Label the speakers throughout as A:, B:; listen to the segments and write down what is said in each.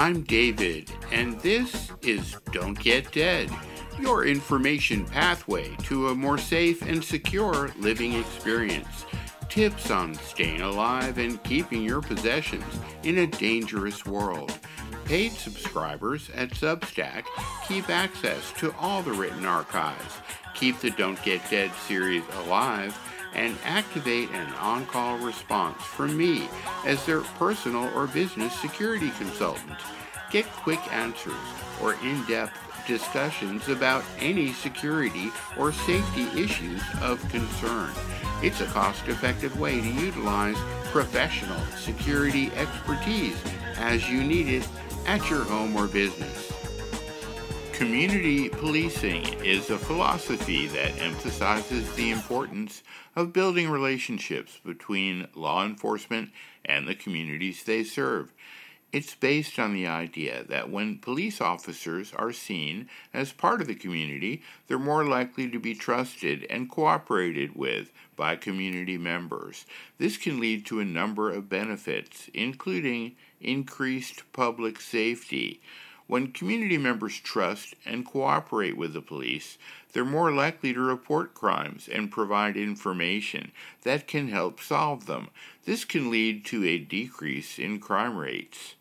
A: I'm David, and this is Don't Get Dead, your information pathway to a more safe and secure living experience. Tips on staying alive and keeping your possessions in a dangerous world. Paid subscribers at Substack keep access to all the written archives, keep the Don't Get Dead series alive, and activate an on call response from me as their personal or business security consultant. Get quick answers or in depth discussions about any security or safety issues of concern. It's a cost effective way to utilize professional security expertise as you need it at your home or business. Community policing is a philosophy that emphasizes the importance of building relationships between law enforcement and the communities they serve. It's based on the idea that when police officers are seen as part of the community, they're more likely to be trusted and cooperated with by community members. This can lead to a number of benefits, including increased public safety. When community members trust and cooperate with the police, they're more likely to report crimes and provide information that can help solve them. This can lead to a decrease in crime rates.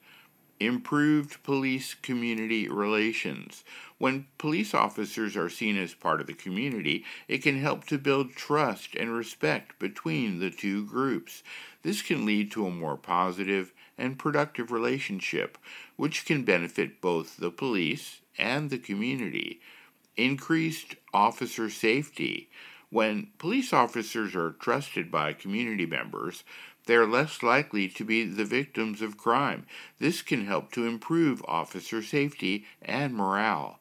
A: Improved police community relations. When police officers are seen as part of the community, it can help to build trust and respect between the two groups. This can lead to a more positive and productive relationship, which can benefit both the police and the community. Increased officer safety. When police officers are trusted by community members, they are less likely to be the victims of crime. This can help to improve officer safety and morale.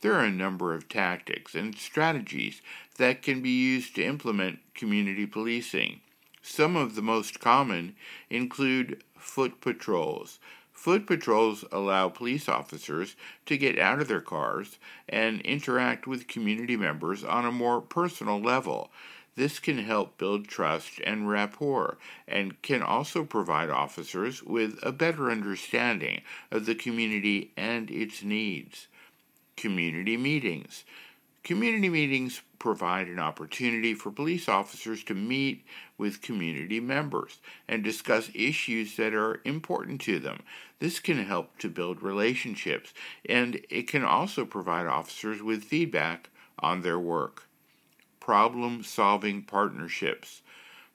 A: There are a number of tactics and strategies that can be used to implement community policing. Some of the most common include foot patrols. Foot patrols allow police officers to get out of their cars and interact with community members on a more personal level. This can help build trust and rapport and can also provide officers with a better understanding of the community and its needs. Community meetings. Community meetings provide an opportunity for police officers to meet with community members and discuss issues that are important to them. This can help to build relationships and it can also provide officers with feedback on their work. Problem solving partnerships.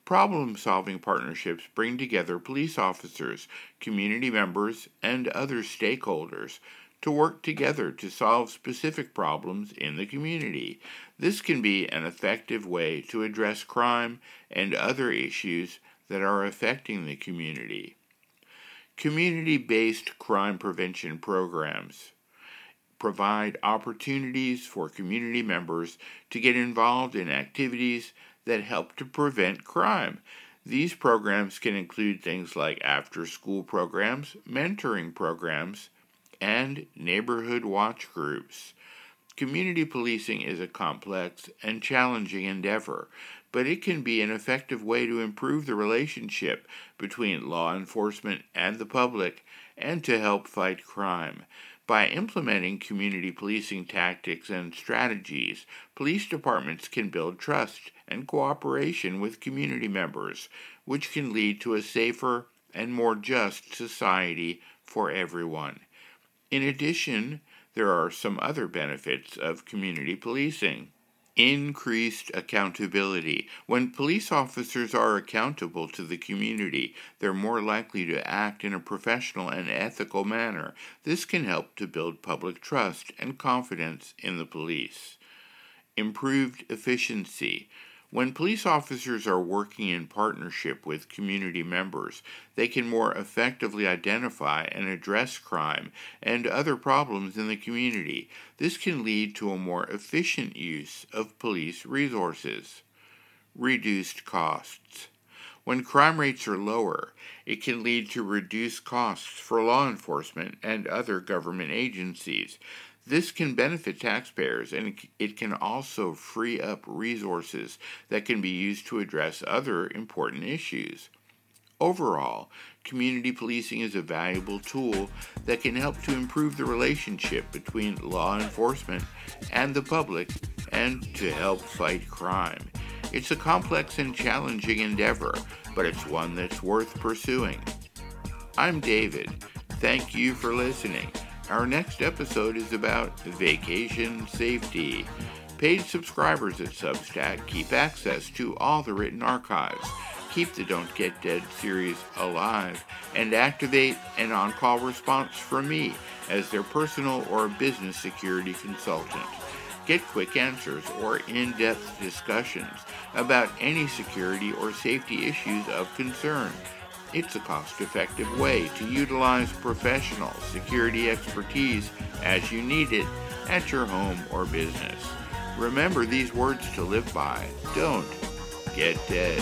A: Problem solving partnerships bring together police officers, community members, and other stakeholders to work together to solve specific problems in the community. This can be an effective way to address crime and other issues that are affecting the community. Community based crime prevention programs provide opportunities for community members to get involved in activities that help to prevent crime. These programs can include things like after school programs, mentoring programs, and neighborhood watch groups. Community policing is a complex and challenging endeavor, but it can be an effective way to improve the relationship between law enforcement and the public and to help fight crime. By implementing community policing tactics and strategies, police departments can build trust and cooperation with community members, which can lead to a safer and more just society for everyone. In addition, there are some other benefits of community policing. Increased accountability. When police officers are accountable to the community, they're more likely to act in a professional and ethical manner. This can help to build public trust and confidence in the police. Improved efficiency. When police officers are working in partnership with community members, they can more effectively identify and address crime and other problems in the community. This can lead to a more efficient use of police resources. Reduced costs. When crime rates are lower, it can lead to reduced costs for law enforcement and other government agencies. This can benefit taxpayers and it can also free up resources that can be used to address other important issues. Overall, community policing is a valuable tool that can help to improve the relationship between law enforcement and the public and to help fight crime. It's a complex and challenging endeavor, but it's one that's worth pursuing. I'm David. Thank you for listening. Our next episode is about vacation safety. Paid subscribers at Substack keep access to all the written archives, keep the Don't Get Dead series alive, and activate an on call response from me as their personal or business security consultant. Get quick answers or in depth discussions about any security or safety issues of concern. It's a cost effective way to utilize professional security expertise as you need it at your home or business. Remember these words to live by. Don't get dead.